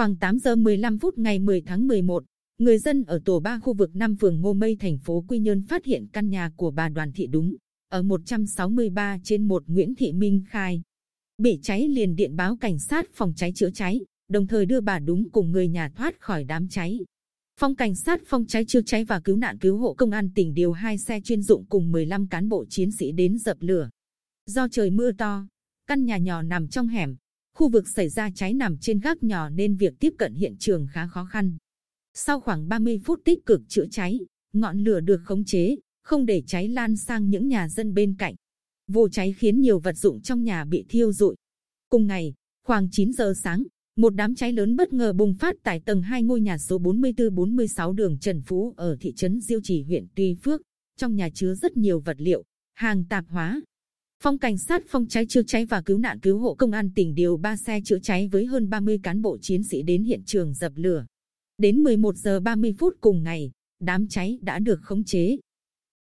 Khoảng 8 giờ 15 phút ngày 10 tháng 11, người dân ở tổ 3 khu vực 5 phường Ngô Mây thành phố Quy Nhơn phát hiện căn nhà của bà Đoàn Thị Đúng ở 163 trên 1 Nguyễn Thị Minh Khai. Bị cháy liền điện báo cảnh sát phòng cháy chữa cháy, đồng thời đưa bà Đúng cùng người nhà thoát khỏi đám cháy. Phòng cảnh sát phòng cháy chữa cháy và cứu nạn cứu hộ công an tỉnh điều hai xe chuyên dụng cùng 15 cán bộ chiến sĩ đến dập lửa. Do trời mưa to, căn nhà nhỏ nằm trong hẻm, khu vực xảy ra cháy nằm trên gác nhỏ nên việc tiếp cận hiện trường khá khó khăn. Sau khoảng 30 phút tích cực chữa cháy, ngọn lửa được khống chế, không để cháy lan sang những nhà dân bên cạnh. Vụ cháy khiến nhiều vật dụng trong nhà bị thiêu rụi. Cùng ngày, khoảng 9 giờ sáng, một đám cháy lớn bất ngờ bùng phát tại tầng 2 ngôi nhà số 44-46 đường Trần Phú ở thị trấn Diêu Trì huyện Tuy Phước. Trong nhà chứa rất nhiều vật liệu, hàng tạp hóa. Phòng cảnh sát phòng cháy chữa cháy và cứu nạn cứu hộ công an tỉnh điều 3 xe chữa cháy với hơn 30 cán bộ chiến sĩ đến hiện trường dập lửa. Đến 11 giờ 30 phút cùng ngày, đám cháy đã được khống chế.